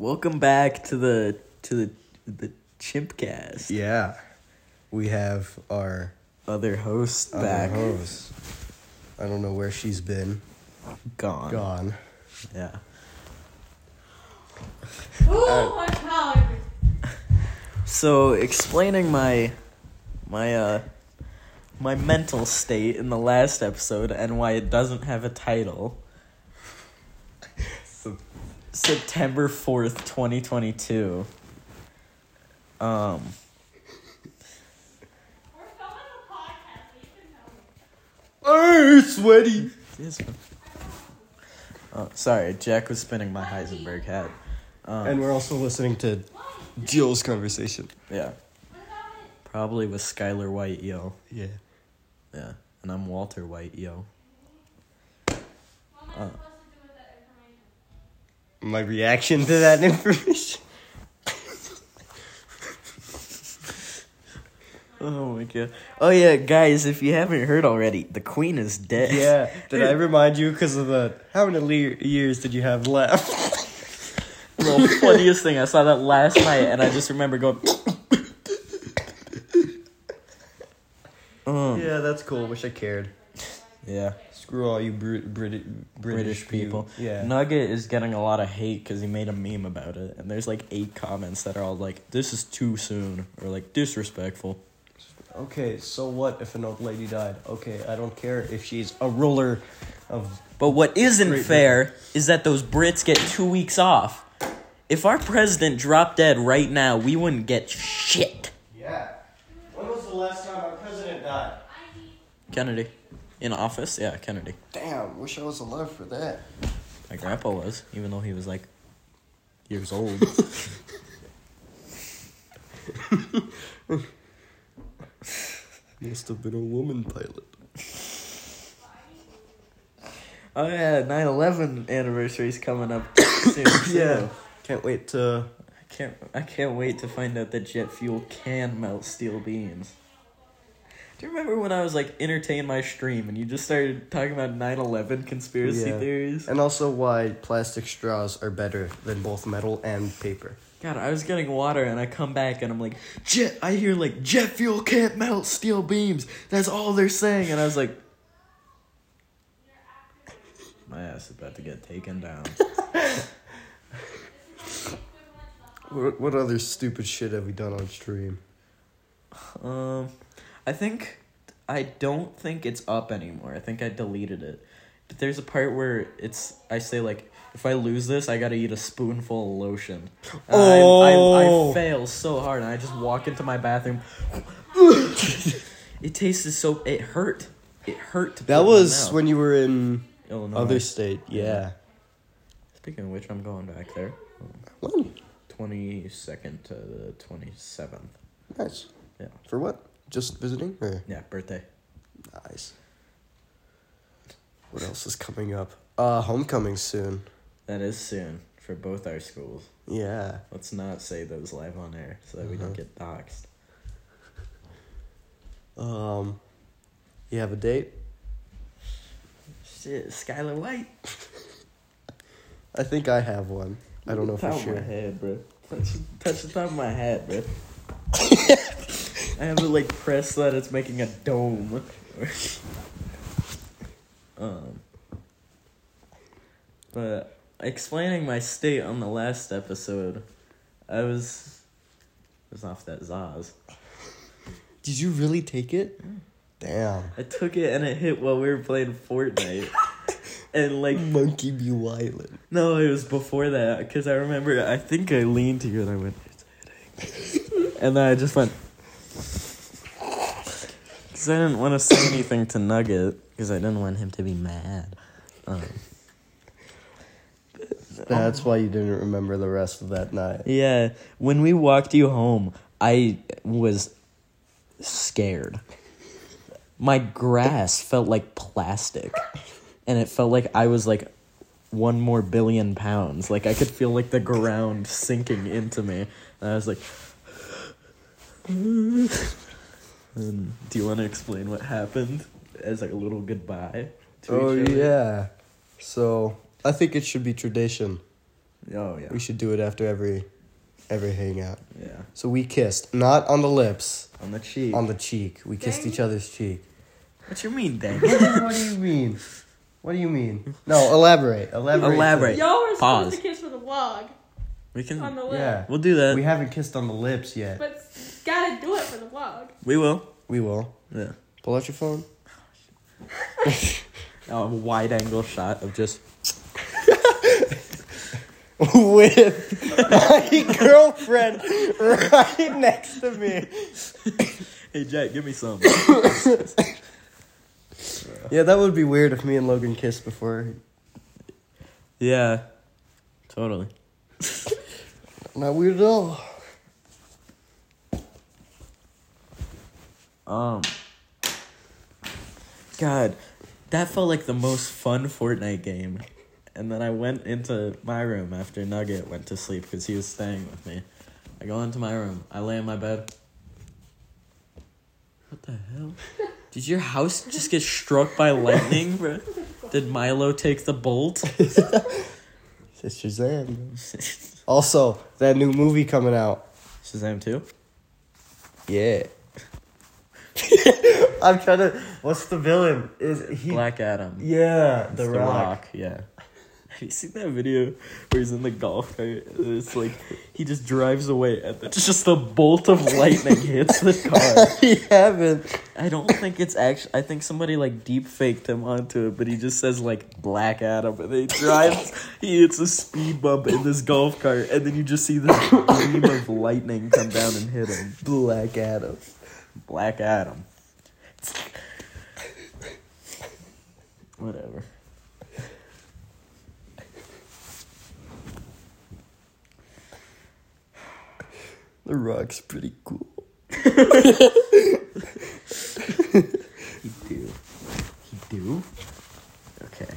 Welcome back to the to the the Chimpcast. Yeah. We have our Other host other back. host. I don't know where she's been. Gone. Gone. Yeah. Oh my god. So explaining my my uh my mental state in the last episode and why it doesn't have a title. September 4th, 2022. Um We're filming a podcast, so you can know. oh, sweaty. Oh, sorry, Jack was spinning my Heisenberg hat. Um, And we're also listening to Jill's conversation. yeah, probably with Skylar White, yo. Yeah. Yeah, and I'm Walter White, yo. What My reaction to that information. Oh my god. Oh yeah, guys, if you haven't heard already, the queen is dead. Yeah. Did I remind you because of the how many le- years did you have left? the funniest thing, I saw that last night, and I just remember going. Um, yeah, that's cool. Wish I cared. yeah, Screw all you Brit- British British people. Yeah. Nugget is getting a lot of hate because he made a meme about it, and there's like eight comments that are all like, "This is too soon," or like disrespectful. Okay, so what if an old lady died? Okay, I don't care if she's a ruler of. But what isn't Great fair is that those Brits get two weeks off. If our president dropped dead right now, we wouldn't get shit. Yeah. When was the last time our president died? Kennedy. In office? Yeah, Kennedy. Damn, wish I was alive for that. My grandpa was, even though he was like years old. Must have been a woman pilot. oh yeah, 9/11 anniversary is coming up soon. too. Yeah. Can't wait to. I can't I can't wait to find out that jet fuel can melt steel beams. Do you remember when I was like entertain my stream and you just started talking about 9/11 conspiracy Yeah. theories? And also why plastic straws are better than both metal and paper. God, I was getting water and I come back and I'm like, jet. I hear like jet fuel can't melt steel beams. That's all they're saying, and I was like, my ass is about to get taken down. What, what other stupid shit have we done on stream? Um, I think I don't think it's up anymore. I think I deleted it. But there's a part where it's I say like if I lose this, I gotta eat a spoonful of lotion. And I, I, Oh. I fail so hard, and I just walk into my bathroom. it tasted so. It hurt. It hurt. To That was when you were in Illinois. other state. Yeah. Speaking of which, I'm going back there. When? Twenty second to the twenty seventh. Nice. Yeah. For what? Just visiting? Or? Yeah, birthday. Nice. What else is coming up? Uh, homecoming soon. That is soon for both our schools. Yeah. Let's not say those live on air so that we don't Uh-huh. get doxxed. Um, you have a date? Shit, Skylar White. I think I have one. I don't know for top of my head, bro. Touch, touch the top of my head, bro. I have it like press that it's making a dome. um, but explaining my state on the last episode, I was was off that Zaz. Did you really take it? Damn. I took it and it hit while we were playing Fortnite. And like Monkey be wildin'. no, it was before that because I remember I think I leaned to you and I went, "It's hitting," and then I just went because I didn't want to say anything to Nugget because I didn't want him to be mad. Um, That's why you didn't remember the rest of that night. yeah, when we walked you home, I was scared. My grass felt like plastic, and it felt like I was like one more billion pounds. Like I could feel like the ground sinking into me. And I was like, and do you want to explain what happened as like a little goodbye? To Oh each other? yeah. So I think it should be tradition Oh yeah. We should do it after every every hangout. Yeah. So we kissed, not on the lips, On the cheek. on the cheek. We kissed Dang. each other's cheek. what you mean, dang? what do you mean? What do you mean? No, elaborate. Elaborate. Elaborate. Y'all were supposed Pause. to kiss for the vlog we can. on the lip. Yeah. We'll do that. We We, haven't kissed on the lips yet. But gotta do it for the vlog. We will. We will. Yeah. Pull out your phone. Oh, a wide angle shot of just. With my girlfriend right next to me. Hey Jack, give me some. Yeah, that would be weird if me and Logan kissed before. yeah. Totally. Not weird at all. Um. God, that felt like the most fun Fortnite game. And then I went into my room after Nugget went to sleep because he was staying with me. I go into my room. I lay in my bed. What the hell? Did your house just get struck by lightning, bro? Did Milo take the bolt? It's Shazam. Also, that new movie coming out. Shazam 2? Yeah. I'm trying to. What's the villain? Is he? Black Adam. Yeah, It's the, rock. Yeah. Have you seen that video where he's in the golf cart? It's like he just drives away, and then just a bolt of lightning hits the car. he haven't. I don't think it's actually. I think somebody like deep faked him onto it, but he just says like Black Adam, and he drives. he hits a speed bump in this golf cart, and then you just see this beam of lightning come down and hit him. Black Adam. Black Adam. Whatever. The rock's pretty cool. He do. He do? Okay.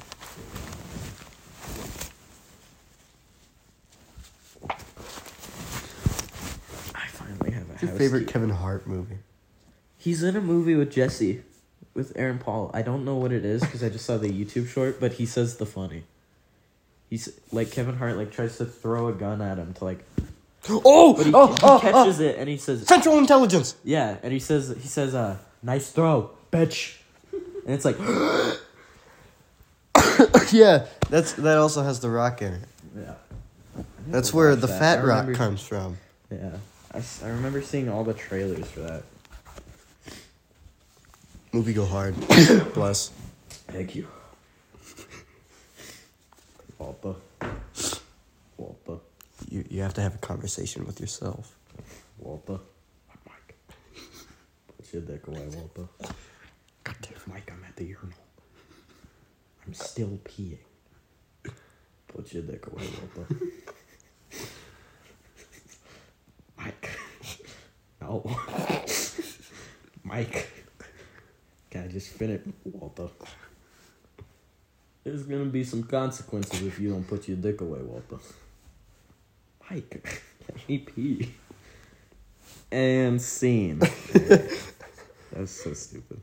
I finally have a What's your house favorite. Kevin Hart movie? He's in a movie with Jesse, with Aaron Paul. I don't know what it is because I just saw the YouTube short, but he says the funny. He's like Kevin Hart like tries to throw a gun at him to like, Oh, but he, oh, he oh, catches it and he says, Central Intelligence. yeah, and he says he says uh nice throw, bitch, and it's like yeah, that's that also has the rock in it. yeah. That's where the that. Fat Rock comes from. Yeah, I, I remember seeing all the trailers for that. Movie go hard. Bless. Thank you. Walpa. Walpa. You you have to have a conversation with yourself. Walpa. Mike. Put your dick away, Walpa. God damn, Mike, I'm at the urinal. I'm still peeing. Put your dick away, Walpa. Mike. No. Mike. Just finish, Walter? There's gonna be some consequences if you don't put your dick away, Walter. Mike, let me pee. And scene. That's so stupid.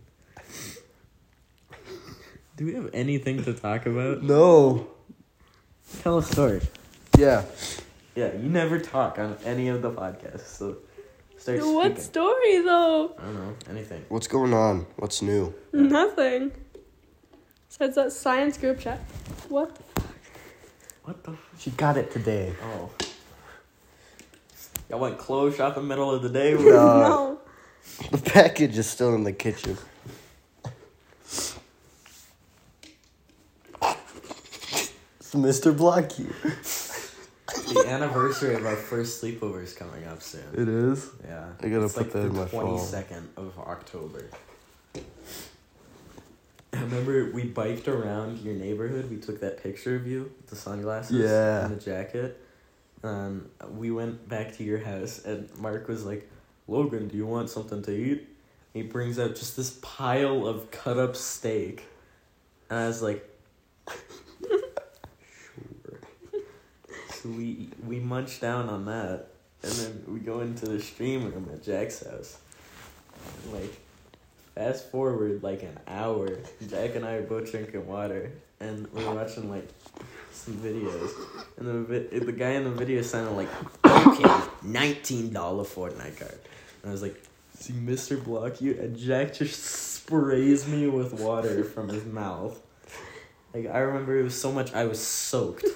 Do we have anything to talk about? No. Tell a story. Yeah. Yeah, you never talk on any of the podcasts, so start What speaking. story though? I don't know, anything. What's going on? What's new? Nothing. Besides that science group chat. What? the What the? F- She got it today. oh. Y'all went clothes shopping middle of the day? No. no. The package is still in the kitchen. It's Mr. Blocky. the anniversary of our first sleepover is coming up soon. It is. Yeah. I gotta it's put like that the in my phone. 22nd of October. I remember, we biked around your neighborhood. We took that picture of you with the sunglasses Yeah. and the jacket. Um, we went back to your house, and Mark was like, Logan, do you want something to eat? He brings out just this pile of cut up steak. And I was like, sure. So we, we munch down on that, and then we go into the stream room at Jack's house. And like, fast forward like an hour, Jack and I are both drinking water, and we're watching like some videos, and the vi- the guy in the video sounded like, okay, nineteen dollar Fortnite card. And I was like, see, Mister Block you, and Jack just sprays me with water from his mouth. Like I remember it was so much I was soaked.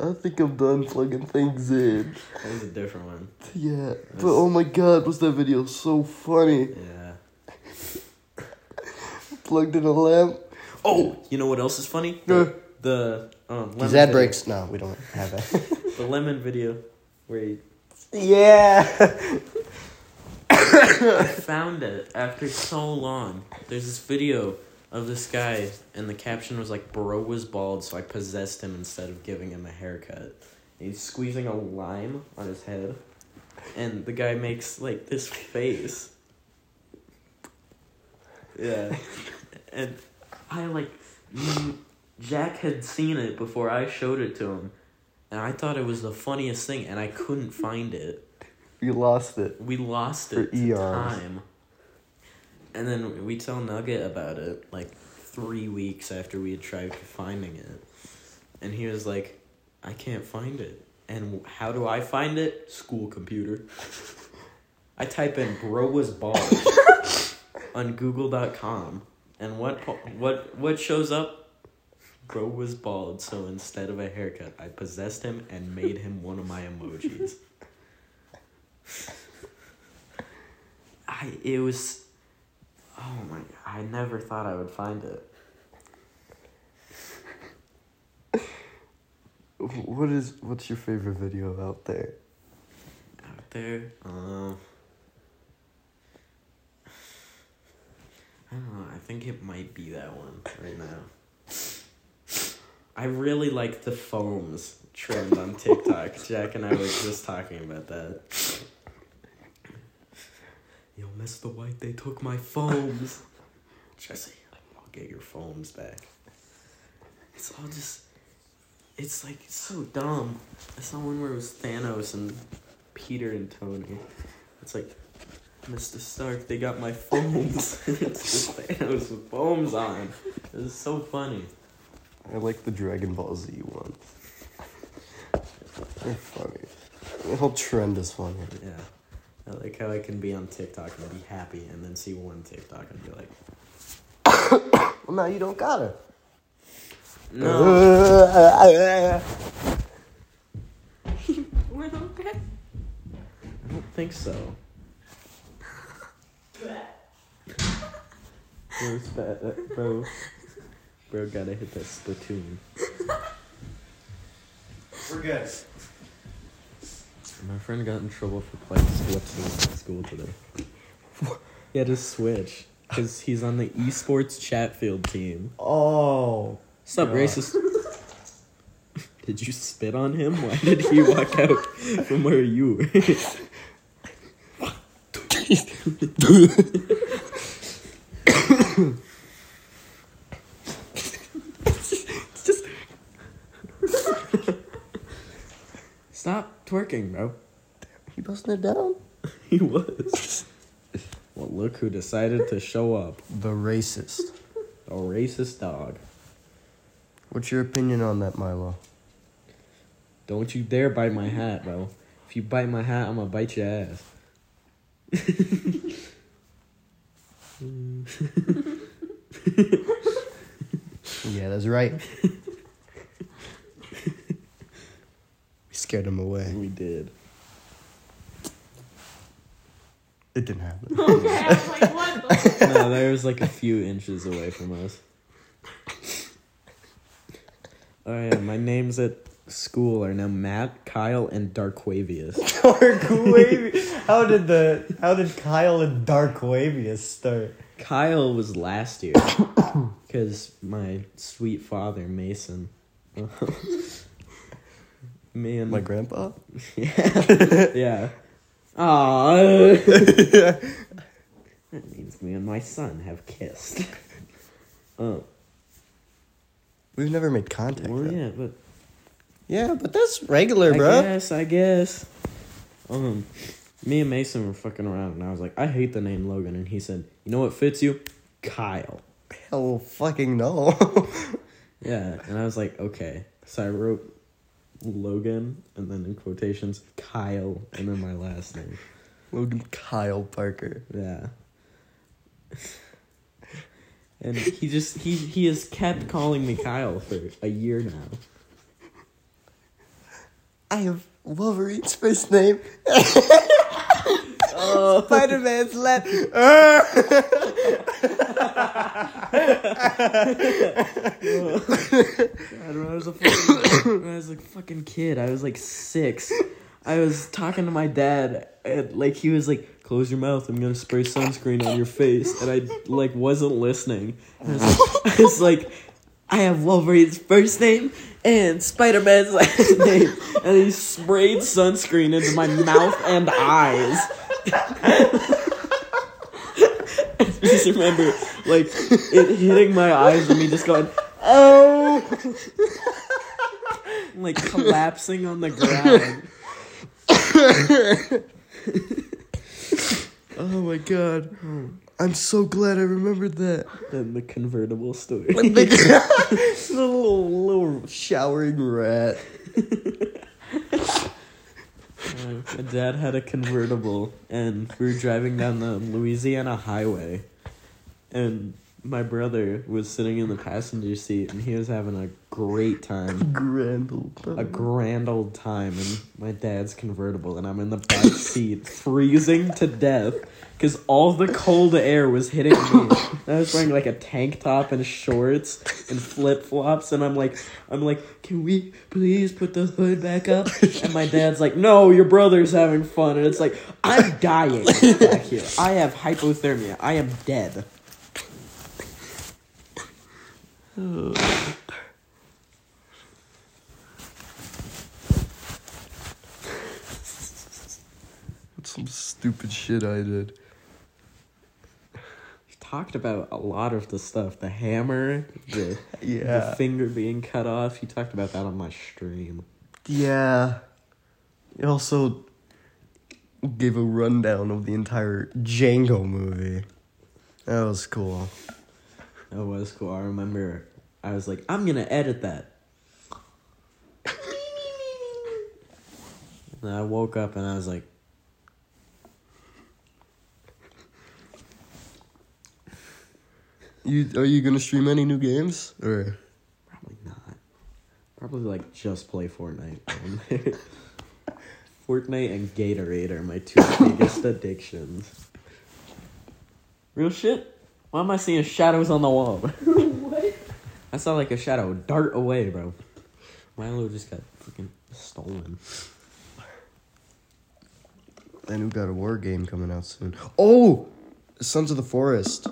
I think I'm done plugging things in. That was a different one. Yeah, but oh my god, was that video so funny? Yeah. Plugged in a lamp. Oh, you know what else is funny? No. The, the um, lemon These ad video. breaks? No, we don't have it. The lemon video where he yeah. I found it after so long. There's this video of this guy, and the caption was like, "Bro was bald, so I possessed him instead of giving him a haircut." He's squeezing a lime on his head, and the guy makes like this face. Yeah, and I like mm, Jack had seen it before I showed it to him, and I thought it was the funniest thing, and I couldn't find it. You lost it. We lost For it to eons. time. And then we tell Nugget about it like three weeks after we had tried finding it. And he was like, I can't find it. And how do I find it? School computer. I type in bro was bald on google.com. And what what what shows up? Bro was bald, so instead of a haircut, I possessed him and made him one of my emojis. I it was oh my I never thought I would find it. What is? What's your favorite video out there? Out there. Um I don't know, I think it might be that one right now. I really like the foams trend on TikTok. Jack and I were just talking about that. Yo, Mr. White, they took my foams. Jesse, I'll get your foams back. It's all just. It's like it's so dumb. I saw one where it was Thanos and Peter and Tony. It's like, Mr. Stark, they got my foams. it's just Thanos with foams on. It was so funny. I like the Dragon Ball Z ones. They're funny. The whole trend is funny. Yeah. I like how I can be on TikTok and be happy and then see one TikTok and be like, Well, now you don't got it. no. We're okay. I don't think so. Bro, spat, uh, bro, bro, gotta hit that splatoon. We're good. My friend got in trouble for playing Splatoon at school today. he had to switch because he's on the esports Chatfield team. oh. Sup, God. racist? Did you spit on him? Why did he walk out from where you were? Stop twerking, bro. You busting it down? He was. Well, look who decided to show up. The racist. A racist dog. What's your opinion on that, Milo? Don't you dare bite my hat, bro. If you bite my hat, I'm gonna bite your ass. Yeah, that's right. we scared him away. We did. It didn't happen. Okay, I was like, what the? No, there was like a few inches away from us. Oh yeah, my names at school are now Matt, Kyle, and Darkwavius. how did the how did Kyle and Darkwavius start? Kyle was last year because my sweet father Mason. Me and My grandpa? yeah. yeah. Aww. that means me and my son have kissed. Oh, We've never made contact. well, though. yeah, but Yeah, but that's regular, I bro. guess, I guess. Um, me and Mason were fucking around, and I was like, I hate the name Logan, and he said, You know what fits you? Kyle. Hell, fucking no. Yeah, and I was like, okay. So I wrote Logan and then in quotations Kyle and then my last name. Logan Kyle Parker. Yeah. And he just he he has kept calling me Kyle for a year now. I have Wolverine's first name. Oh, Spider Man's left. God, when I was a fucking, when I was a fucking kid, I was like six. I was talking to my dad, and like he was like, "Close your mouth. I'm gonna spray sunscreen on your face," and I like wasn't listening. I was like, I, was like, I have Wolverine's first name and Spider Man's last name, and he sprayed sunscreen into my mouth and eyes. I just remember like it hitting my eyes and me just going, oh, like collapsing on the ground. Oh my god. I'm so glad I remembered that. And the convertible story. the little little showering rat. My dad had a convertible, and we were driving down the Louisiana highway, and my brother was sitting in the passenger seat, and he was having a great time. Grand old time. a grand old time in my dad's convertible, and I'm in the back seat, freezing to death because all the cold air was hitting me. And I was wearing like a tank top and shorts and flip flops, and I'm like, I'm like, can we please put the hood back up? And my dad's like, no, your brother's having fun, and it's like, I'm dying back here. I have hypothermia. I am dead. What's some stupid shit I did. We've talked about a lot of the stuff. The hammer, the Yeah. the finger being cut off. You talked about that on my stream. Yeah. He also gave a rundown of the entire Django movie. That was cool. That was cool. I remember I was like, I'm gonna edit that. and I woke up and I was like, You are you gonna stream any new games or? probably not. Probably like just play Fortnite. Fortnite and Gatorade are my two biggest addictions. Real shit? Why am I seeing shadows on the wall? what? I saw like a shadow dart away, bro. My Milo just got freaking stolen. That new got a War game coming out soon. Oh, Sons of the Forest.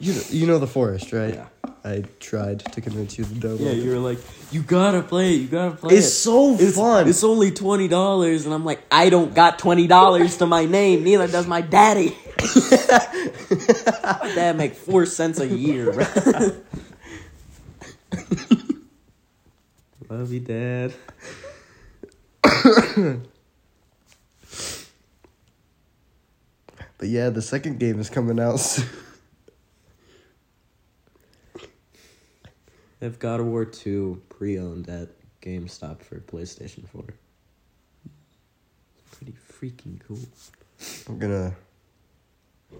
You know, you know the Forest, right? Yeah. I tried to convince you to download. Yeah, you were like, you gotta play it, you gotta play It's it. so It's, fun. It's only twenty dollars, and I'm like, I don't got twenty dollars to my name. Neither does my daddy. my dad make four cents a year. Love you, dad. But yeah, the second game is coming out soon. They have God of War two pre-owned at GameStop for PlayStation Four. Pretty freaking cool. I'm gonna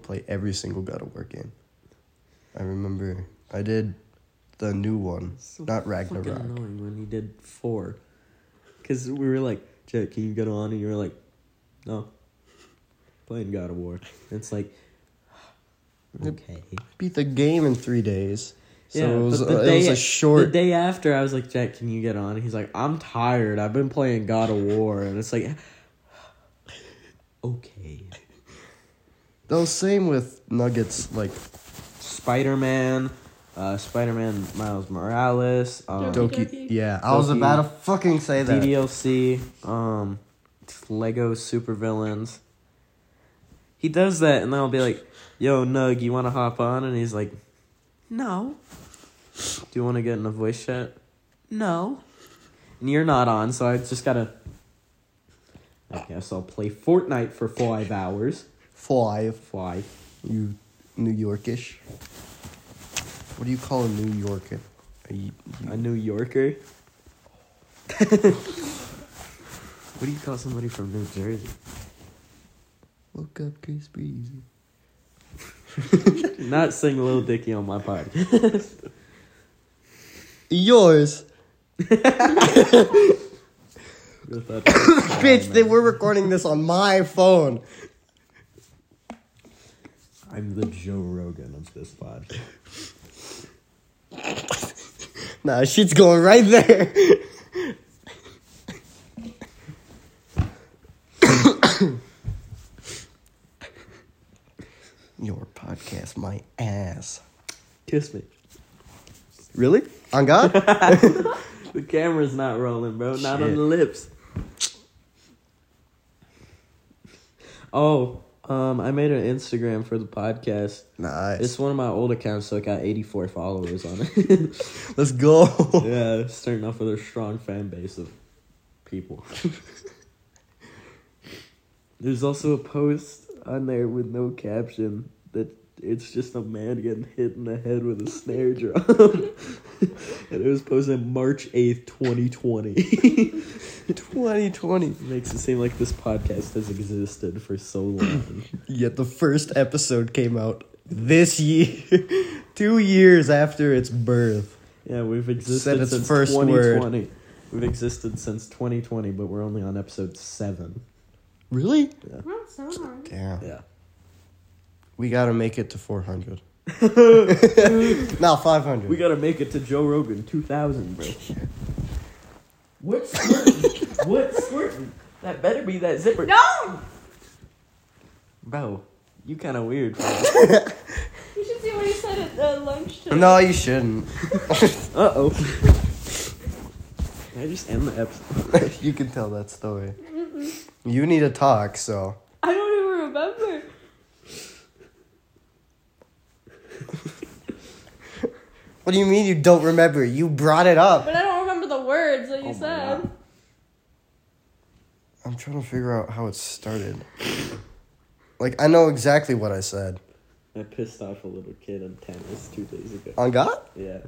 play every single God of War game. I remember I did the new one, So not Ragnarok. annoying when he did four, because we were like, Jet, can you get on? And you were like, no, playing God of War. And it's like, okay. Beat the game in three days. So yeah, it was, but the uh, day, it was a the day after, I was like, Jack, can you get on? He's like, I'm tired. I've been playing God of War, and it's like, okay. Though same with Nuggets, like Spider Man, uh, Spider Man Miles Morales, um, Doki Doki. Yeah, I was about to fucking say that. DDLC, um, Lego Supervillains. He does that, and then I'll be like, "Yo, Nug, you want to hop on?" And he's like, "No." Do you want to get in a voice chat? No. And you're not on, so I just gotta. I guess I'll play Fortnite for five hours. Five. Five. You New Yorkish. What do you call a New Yorker? Are you, A New Yorker. what do you call somebody from New Jersey? woke up Chris Breezy. Not sing Lil Dicky on my podcast. Yours. Bitch, Bitch, they were recording this on my phone. I'm the Joe Rogan of this pod. Nah, shit's going right there. Your podcast, my ass. Kiss me. Really? On God? The camera's not rolling, bro. Not on the lips. Oh, um, I made an Instagram for the podcast. nice. It's one of my old accounts, so it got 84 followers on it. Let's go. yeah, starting off with a strong fan base of people. There's also a post on there with no caption that it's just a man getting hit in the head with a snare drum. and it was posted March 8th, 2020. 2020. Makes it seem like this podcast has existed for so long. Yet the first episode came out this year. Two years after its birth. Yeah, we've existed its since first word. 2020. We've existed since 2020, but we're only on episode 7. Really? Not so hard. Damn. Yeah. We gotta make it to 400. now 500. We gotta make it to Joe Rogan 2000, bro. What's squirting? What's squirting? That better be that zipper. No! Bro, you kind of weird. You should see what he said at uh, lunch today. no, you shouldn't. Uh oh. Can I just end the episode? you can tell that story. You need to talk, so. I don't even remember. What do you mean you don't remember? You brought it up. But I don't remember the words that you Oh said. I'm trying to figure out how it started. Like, I know exactly what I said. I pissed off a little kid on tennis two days ago. On God? Yeah.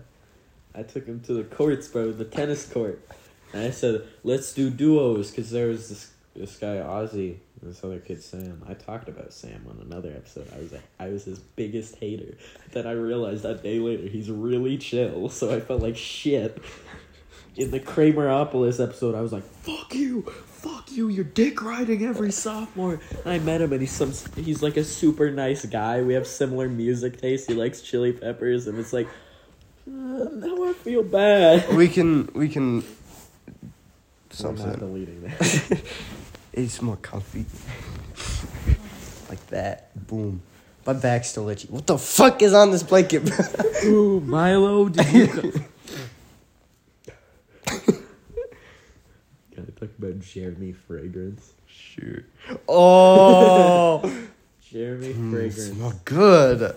I took him to the courts, bro, the tennis court. And I said, let's do duos, because there was this, this guy, Ozzy, and this other kid, Sam. I talked about Sam on another episode. I was like, I was his biggest hater. Then I realized that day later, he's really chill, so I felt like shit. In the Krameropolis episode, I was like, fuck you, fuck you, you're dick riding every sophomore. And I met him, and he's some, he's like a super nice guy. We have similar music taste. He likes chili peppers, and it's like, uh, now I feel bad. We can, we can. I'm not Something. deleting that. It's more comfy. like that. Boom. My back's still itchy. What the fuck is on this blanket? Ooh, Milo, did you? Co- Gotta talk about Jeremy Fragrance. Shoot. Oh! Jeremy Mm, Fragrance. smell good.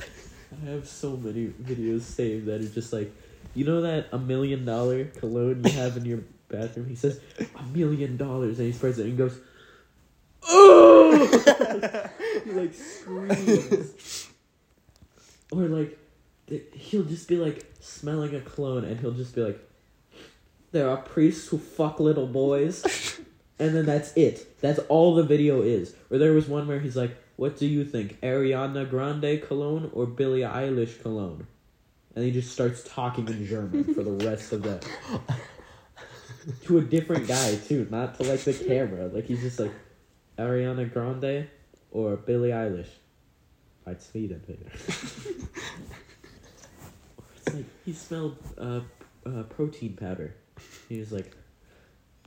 I have so many videos saved that are just like, you know that a million dollar cologne you have in your bathroom? He says, a million dollars, and he sprays it and goes, oh! he like screams. Or like, he'll just be like smelling a cologne and he'll just be like, there are priests who fuck little boys. And then that's it. That's all the video is. Or there was one where he's like, "What do you think, Ariana Grande cologne or Billie Eilish cologne?" And he just starts talking in German for the rest of that. to a different guy too, not to like the camera. Like he's just like, Ariana Grande or Billie Eilish. I'd speed it later. it's like he smelled uh, uh, protein powder. He was like,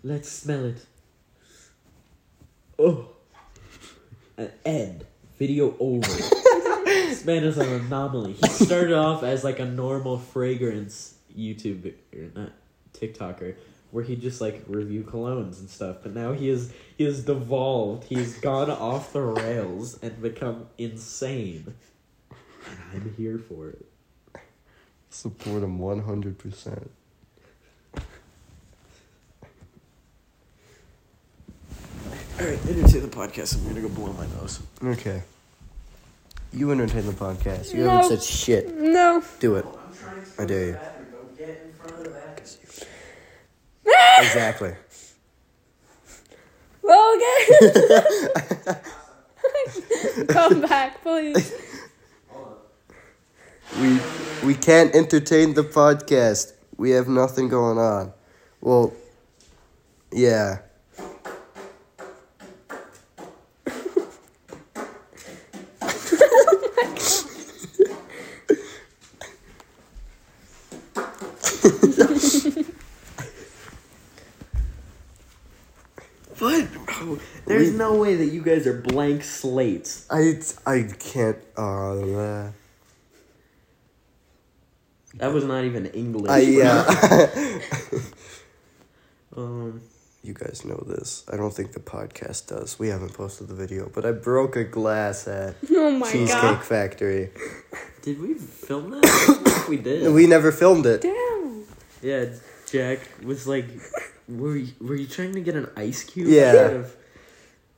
"Let's smell it." Oh. An end. Video over. this man is an anomaly. He started off as like a normal fragrance YouTube or not TikToker where he just like review colognes and stuff, but now he is he has devolved. He's gone off the rails and become insane. And I'm here for it. Support him 100%. All right, into the podcast. I'm gonna go blow my nose. Okay. You entertain the podcast. You No. haven't said shit. No. Do it. I dare you. Exactly. Logan! Come back, please. We we can't entertain the podcast. We have nothing going on. Well, yeah. No way that you guys are blank slates. I I can't. Uh, That was not even English. I yeah. Um, you guys know this. I don't think the podcast does. We haven't posted the video, but I broke a glass at Oh my Cheesecake god. Factory. did we film that? I think we did. We never filmed it. Damn. Yeah, Jack was like, "Were you, were you trying to get an ice cube Yeah. out of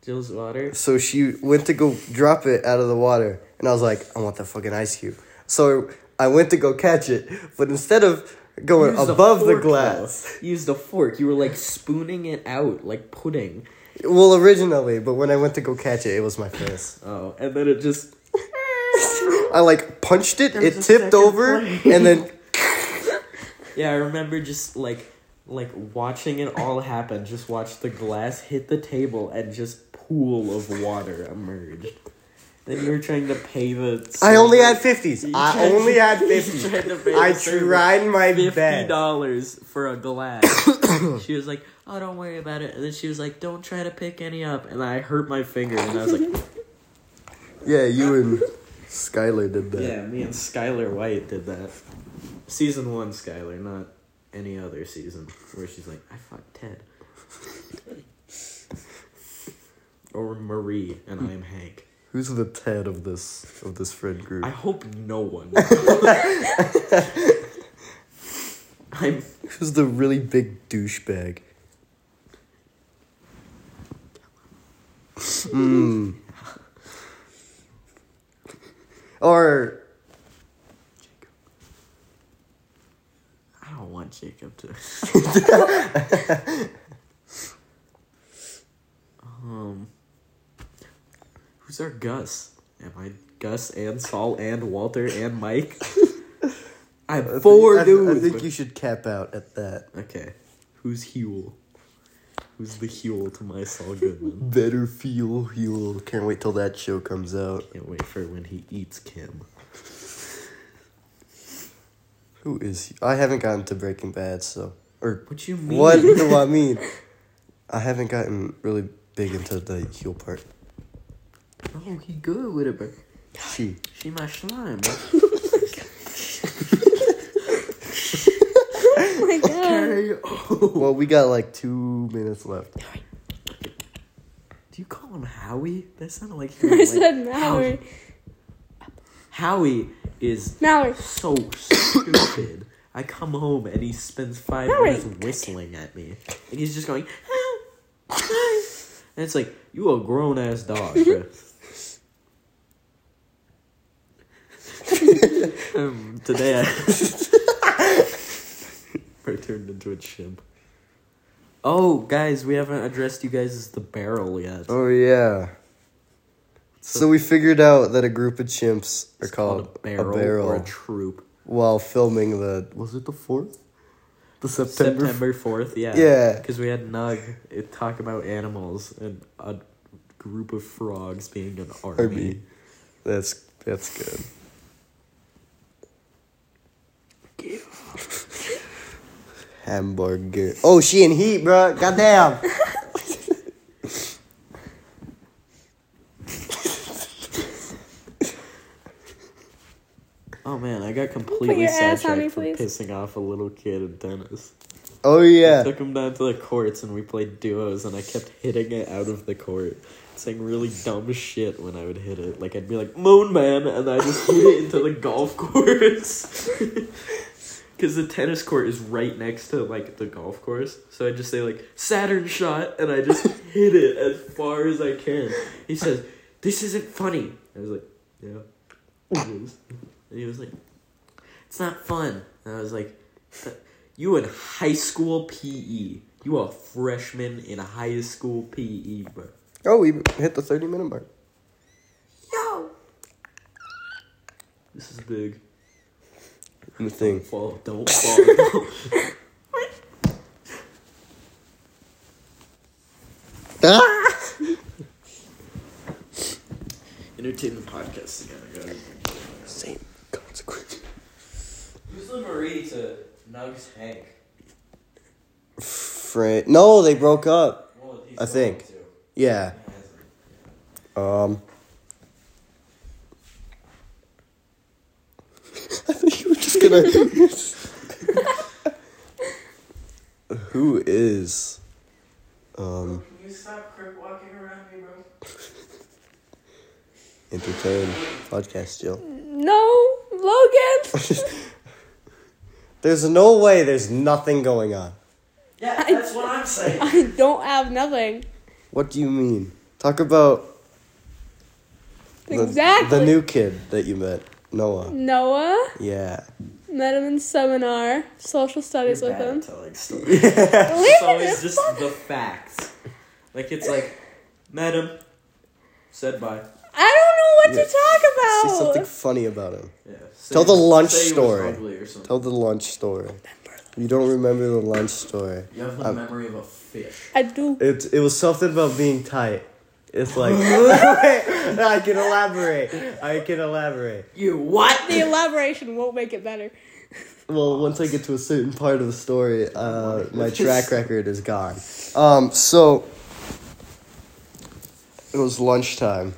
Jill's water?" So she went to go drop it out of the water, and I was like, I want that fucking ice cube. So I went to go catch it, but instead of going Used above the fork, glass, though. Used a fork. You were like spooning it out like pudding. well, originally, but when I went to go catch it, it was my face. Oh, and then it just I like punched it, There's it tipped over, plate. and then Yeah, I remember just like like watching it all happen. Just watch the glass hit the table and just pool of water emerged. Then you were trying to pay the. I only server- had fifties. I tried- only had fifties. tried to pay I tried my Fifty best. dollars for a glass. she was like, "Oh, don't worry about it." And then she was like, "Don't try to pick any up." And I hurt my finger, and I was like, Yeah, you and Skylar did that. "Yeah, me and Skylar White did that." Season one, Skylar, not any other season where she's like, "I fucked Ted." or Marie, and I am Hank. Who's the Ted of this of this friend group? I hope no one. I'm Who's the really big douchebag? Hmm. Or I don't want Jacob to. um, who's our Gus? Am I Gus and Saul and Walter and Mike? I I have think- four I, dudes. I think but- you should cap out at that. Okay, who's Huell? Who's the Huell to my Saul Goodman? Better feel heal. Can't wait till that show comes out. Can't wait for when he eats Kim. Who is he? I haven't gotten to Breaking Bad, so or What you mean? what do I mean? I haven't gotten really big into the heel part. Oh, he good with it, but She. she my slime. Oh my god. Okay. Well, we got like two minutes left. Do you call him Howie? That sounded like he I was said like, Mallory. Howie is Mallory. so stupid. I come home and he spends five Mallory. minutes whistling at me, and he's just going. and it's like you a grown ass dog, bro. um, today I, I turned into a chimp. Oh, guys, we haven't addressed you guys as the barrel yet. Oh yeah. So we figured out that a group of chimps are It's called, a barrel, or a troop. while filming the was it the fourth? The September. September fourth, yeah. Yeah. Because we had Nug it talk about animals and a group of frogs being an army. Army. That's that's good. Hamburger. Oh, she in heat, bro. Goddamn. Oh man, I got completely your ass sidetracked me, for pissing off a little kid in tennis. Oh yeah. I yeah. took him down to the courts and we played duos and I kept hitting it out of the court. Saying really dumb shit when I would hit it. Like I'd be like, Moon Man and I just hit it into the golf course. Cause the tennis court is right next to like the golf course. So I just say like Saturn shot and I just hit it as far as I can. He says, This isn't funny. I was like, Yeah. it is. And he was like, it's not fun. And I was like, you in high school PE. You a freshman in high school PE, bro. Oh, we hit the 30 minute mark. Yo! This is big. And the thing. Fall, don't fall. Ah! Entertainment podcast together, guys. Same consequence. Who's the Marie to Nugs Hank? Fra- no, they broke up. Well, I think. Yeah. Um. I think you were just gonna. Who is? Um. Can you stop crip walking around me, bro? Entertain podcast, Jill. No, Logan. There's no way. There's nothing going on. Yeah, that's what I'm saying. I don't have nothing. What do you mean? Talk about the, Exactly. the new kid that you met, Noah. Noah Yeah. met him in seminar, social studies with him. Telling stories. Leave It's it always just the facts. Like it's like, met him, said bye. I don't know what Yeah. to talk Say about. something funny about him. Yeah. Tell the lunch say he was story. ugly or. Tell the lunch story. You don't remember the lunch story. You have the I'm- memory of a fish. I do. It it was something about being tight. It's like I can elaborate. I can elaborate. You what? The elaboration won't make it better. Well, once I get to a certain part of the story, uh, my track record is gone. Um, so it was lunchtime.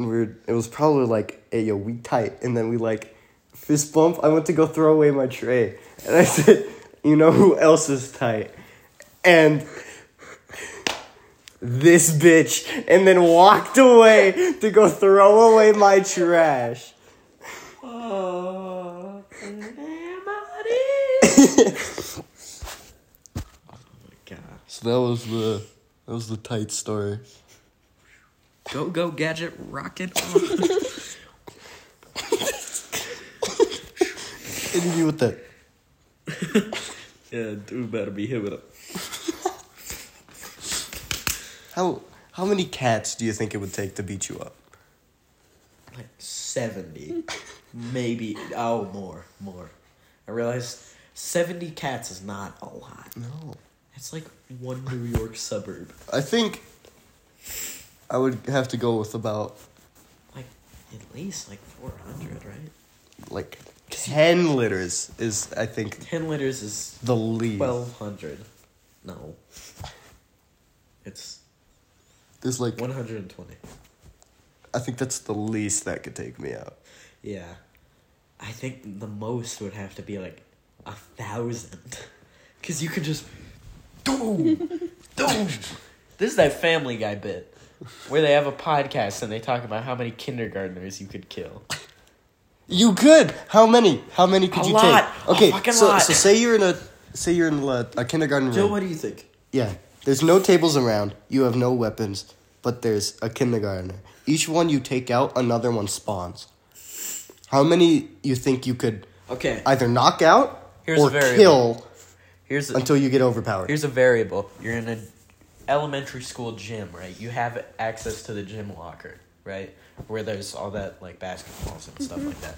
And we are it was probably like, hey yo, we tight, and then we like fist bump. I went to go throw away my tray, and I said, you know who else is tight? And this bitch, and then walked away to go throw away my trash. Oh, oh my god. So that was the that was the tight story. Go go gadget rocket on. Hit you with that. yeah, dude better be hit with a How how many cats do you think it would take to beat you up? like 70 maybe oh more more i realized 70 cats is not a lot No. it's like one new york suburb I think I would have to go with about like at least like 400 right? like ten liters is I think 10 liters is the least. 1200 no. It's There's like 120 I think that's the least that could take me out. yeah. I think the most would have to be like a thousand. Because you could just boom! Boom! This is that family guy bit where they have a podcast and they talk about how many kindergartners you could kill You could. How many? How many could A you lot. take? Okay, fucking so lot. so say you're in a say you're in a, a kindergarten Joe, room. what do you think? Yeah. There's no tables around. You have no weapons, but there's a kindergartner. Each one you take out, another one spawns. How many you think you could Okay, either knock out Here's or a variable. kill here's a, until you get overpowered? here's a variable. You're in an elementary school gym, right? You have access to the gym locker, right? Where there's all that like basketballs and stuff like mm-hmm. that.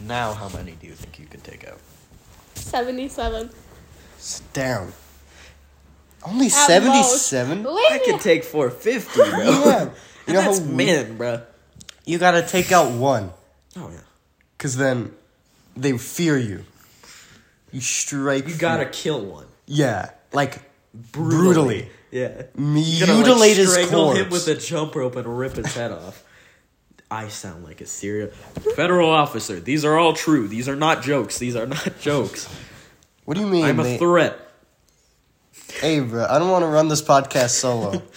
Now, how many do you think you could take out? 77. Sit down. Only At seventy-seven. most. I could take 450, bro. Yeah. You and know that's how we- men, bro. You gotta take out one, Oh yeah. cause then they fear you. You strike. You gotta kill one Yeah, like brutally. Yeah. Mutilate his strangle him with a jump rope and rip his head off. I sound like a serial federal officer. These are all true. These are not jokes. These are not jokes. What do you mean? I'm a threat. hey, bro, I don't want to run this podcast solo.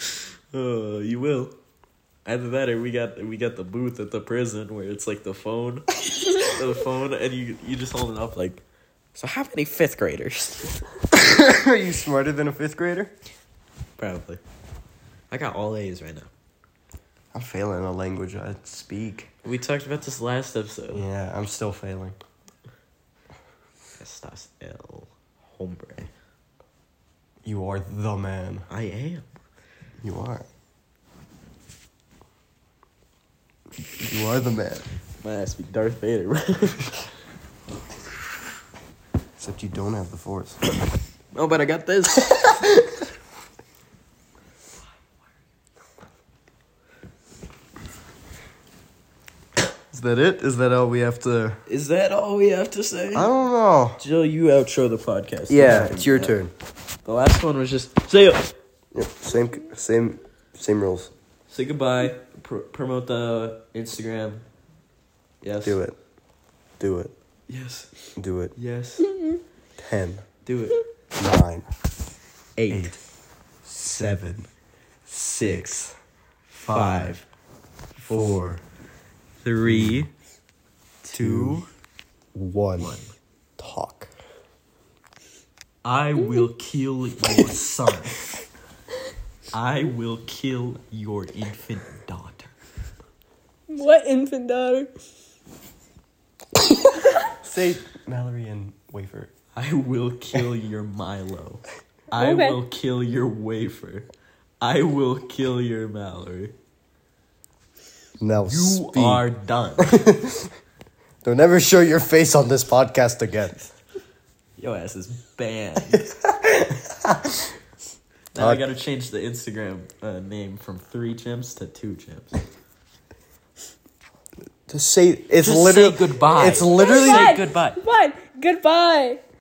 Uh, you will. Either that, or we got we got the booth at the prison where it's like the phone, the phone, and you you just hold it up like. So how many fifth graders? Are you smarter than a fifth grader? Probably. I got all A's right now. I'm failing a language I speak. We talked about this last episode. Yeah, I'm still failing. Estás el hombre. You are the man. I am. You are. You are the man. My ass be Darth Vader. Except you don't have the force. oh, but I got this. Is that it? Is that all we have to? Is that all we have to say? I don't know. Jill, you outro the podcast. Yeah, it's your turn. The last one was just say it. Yep, same, same, same rules. Say goodbye. Pr- promote the Instagram. Yes. Do it. Do it. Yes. Do it. Yes. Ten, Do it. nine, Eight. seven, Six. five, four, Three. two, one. Talk. I will kill your son. I will kill your infant daughter. What infant daughter? Say Mallory and Wafer. I will kill your Milo. I Okay. will kill your wafer. I will kill your Mallory. Now You speak. are done. Don't ever show your face on this podcast again. Your ass is banned. now I gotta change the Instagram uh, name from three chimps to two chimps. To say it's Just literally say goodbye. It's literally Say goodbye. Goodbye. Goodbye.